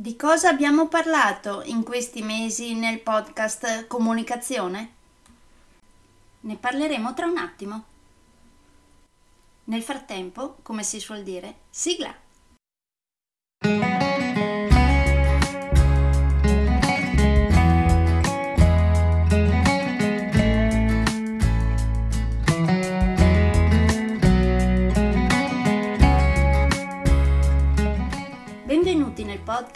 Di cosa abbiamo parlato in questi mesi nel podcast Comunicazione? Ne parleremo tra un attimo. Nel frattempo, come si suol dire, sigla!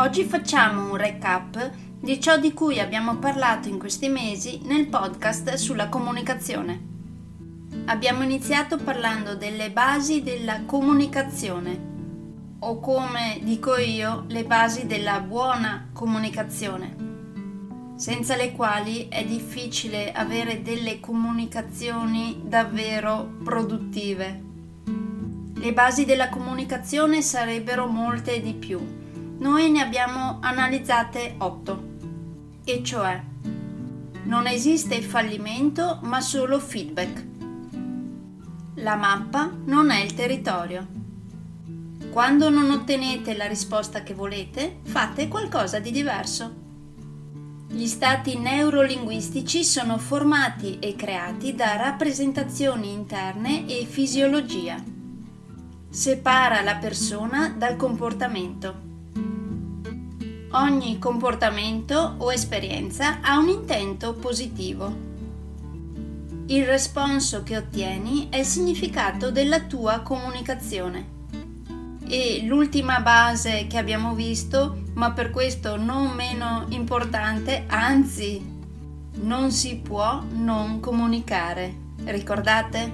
Oggi facciamo un recap di ciò di cui abbiamo parlato in questi mesi nel podcast sulla comunicazione. Abbiamo iniziato parlando delle basi della comunicazione o come dico io le basi della buona comunicazione, senza le quali è difficile avere delle comunicazioni davvero produttive. Le basi della comunicazione sarebbero molte di più noi ne abbiamo analizzate 8, e cioè non esiste fallimento ma solo feedback. La mappa non è il territorio. Quando non ottenete la risposta che volete, fate qualcosa di diverso. Gli stati neurolinguistici sono formati e creati da rappresentazioni interne e fisiologia. Separa la persona dal comportamento. Ogni comportamento o esperienza ha un intento positivo. Il responso che ottieni è il significato della tua comunicazione. E l'ultima base che abbiamo visto, ma per questo non meno importante, anzi, non si può non comunicare. Ricordate?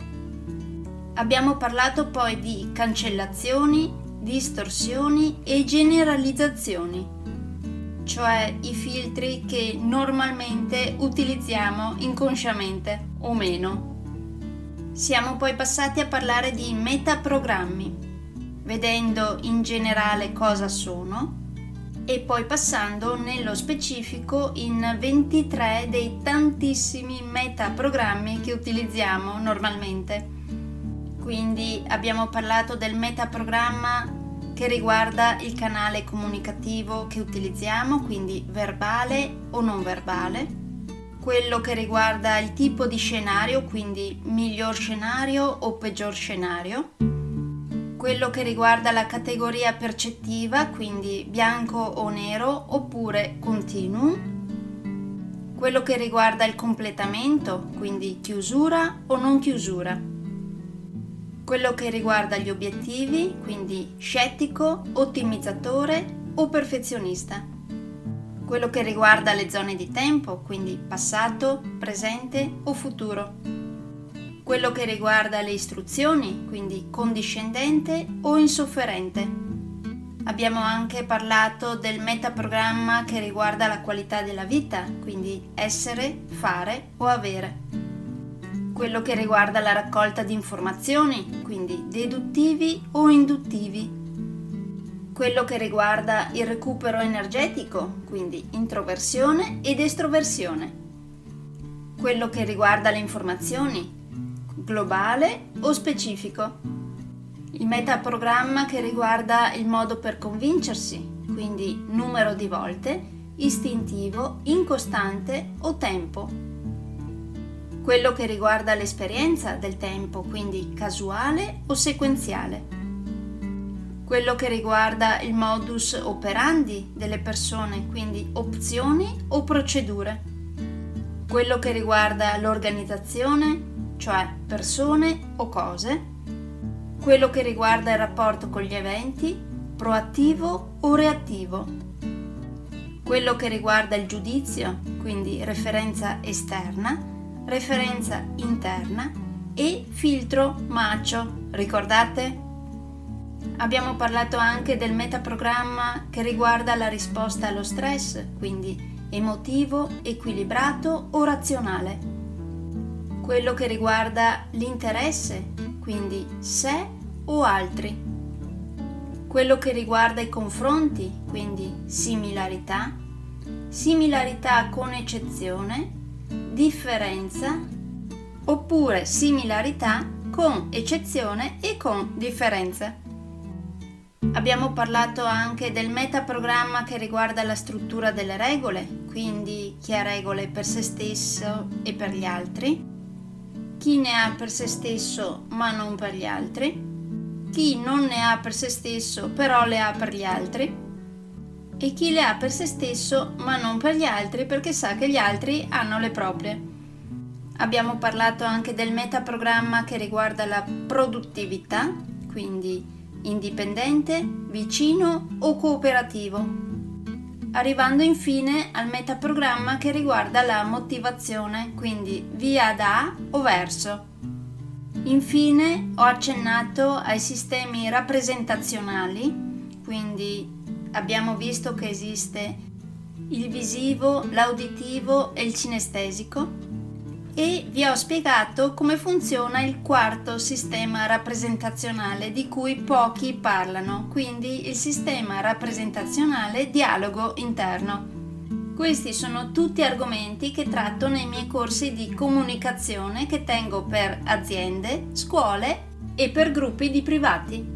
Abbiamo parlato poi di cancellazioni, distorsioni e generalizzazioni cioè i filtri che normalmente utilizziamo inconsciamente o meno. Siamo poi passati a parlare di metaprogrammi, vedendo in generale cosa sono e poi passando nello specifico in 23 dei tantissimi metaprogrammi che utilizziamo normalmente. Quindi abbiamo parlato del metaprogramma che riguarda il canale comunicativo che utilizziamo, quindi verbale o non verbale, quello che riguarda il tipo di scenario, quindi miglior scenario o peggior scenario, quello che riguarda la categoria percettiva, quindi bianco o nero oppure continuum, quello che riguarda il completamento, quindi chiusura o non chiusura quello che riguarda gli obiettivi, quindi scettico, ottimizzatore o perfezionista. Quello che riguarda le zone di tempo, quindi passato, presente o futuro. Quello che riguarda le istruzioni, quindi condiscendente o insofferente. Abbiamo anche parlato del metaprogramma che riguarda la qualità della vita, quindi essere, fare o avere quello che riguarda la raccolta di informazioni, quindi deduttivi o induttivi, quello che riguarda il recupero energetico, quindi introversione ed estroversione, quello che riguarda le informazioni, globale o specifico, il metaprogramma che riguarda il modo per convincersi, quindi numero di volte, istintivo, incostante o tempo. Quello che riguarda l'esperienza del tempo, quindi casuale o sequenziale. Quello che riguarda il modus operandi delle persone, quindi opzioni o procedure. Quello che riguarda l'organizzazione, cioè persone o cose quello che riguarda il rapporto con gli eventi, proattivo o reattivo, quello che riguarda il giudizio, quindi referenza esterna, referenza interna e filtro macio, ricordate? Abbiamo parlato anche del metaprogramma che riguarda la risposta allo stress, quindi emotivo, equilibrato o razionale. Quello che riguarda l'interesse, quindi sé o altri. Quello che riguarda i confronti, quindi similarità, similarità con eccezione, differenza, oppure similarità con eccezione e con differenza. Abbiamo parlato anche del metaprogramma che riguarda la struttura delle regole, quindi chi ha regole per se stesso e per gli altri, chi ne ha per se stesso ma non per gli altri, chi non ne ha per se stesso però le ha per gli altri e chi le ha per se stesso ma non per gli altri perché sa che gli altri hanno le proprie. Abbiamo parlato anche del metaprogramma che riguarda la produttività, quindi indipendente, vicino o cooperativo, arrivando infine al metaprogramma che riguarda la motivazione, quindi via da o verso. Infine ho accennato ai sistemi rappresentazionali, quindi abbiamo visto che esiste il visivo, l'auditivo e il cinestesico e vi ho spiegato come funziona il quarto sistema rappresentazionale di cui pochi parlano, quindi il sistema rappresentazionale dialogo interno. Questi sono tutti argomenti che tratto nei miei corsi di comunicazione che tengo per aziende, scuole e per gruppi di privati.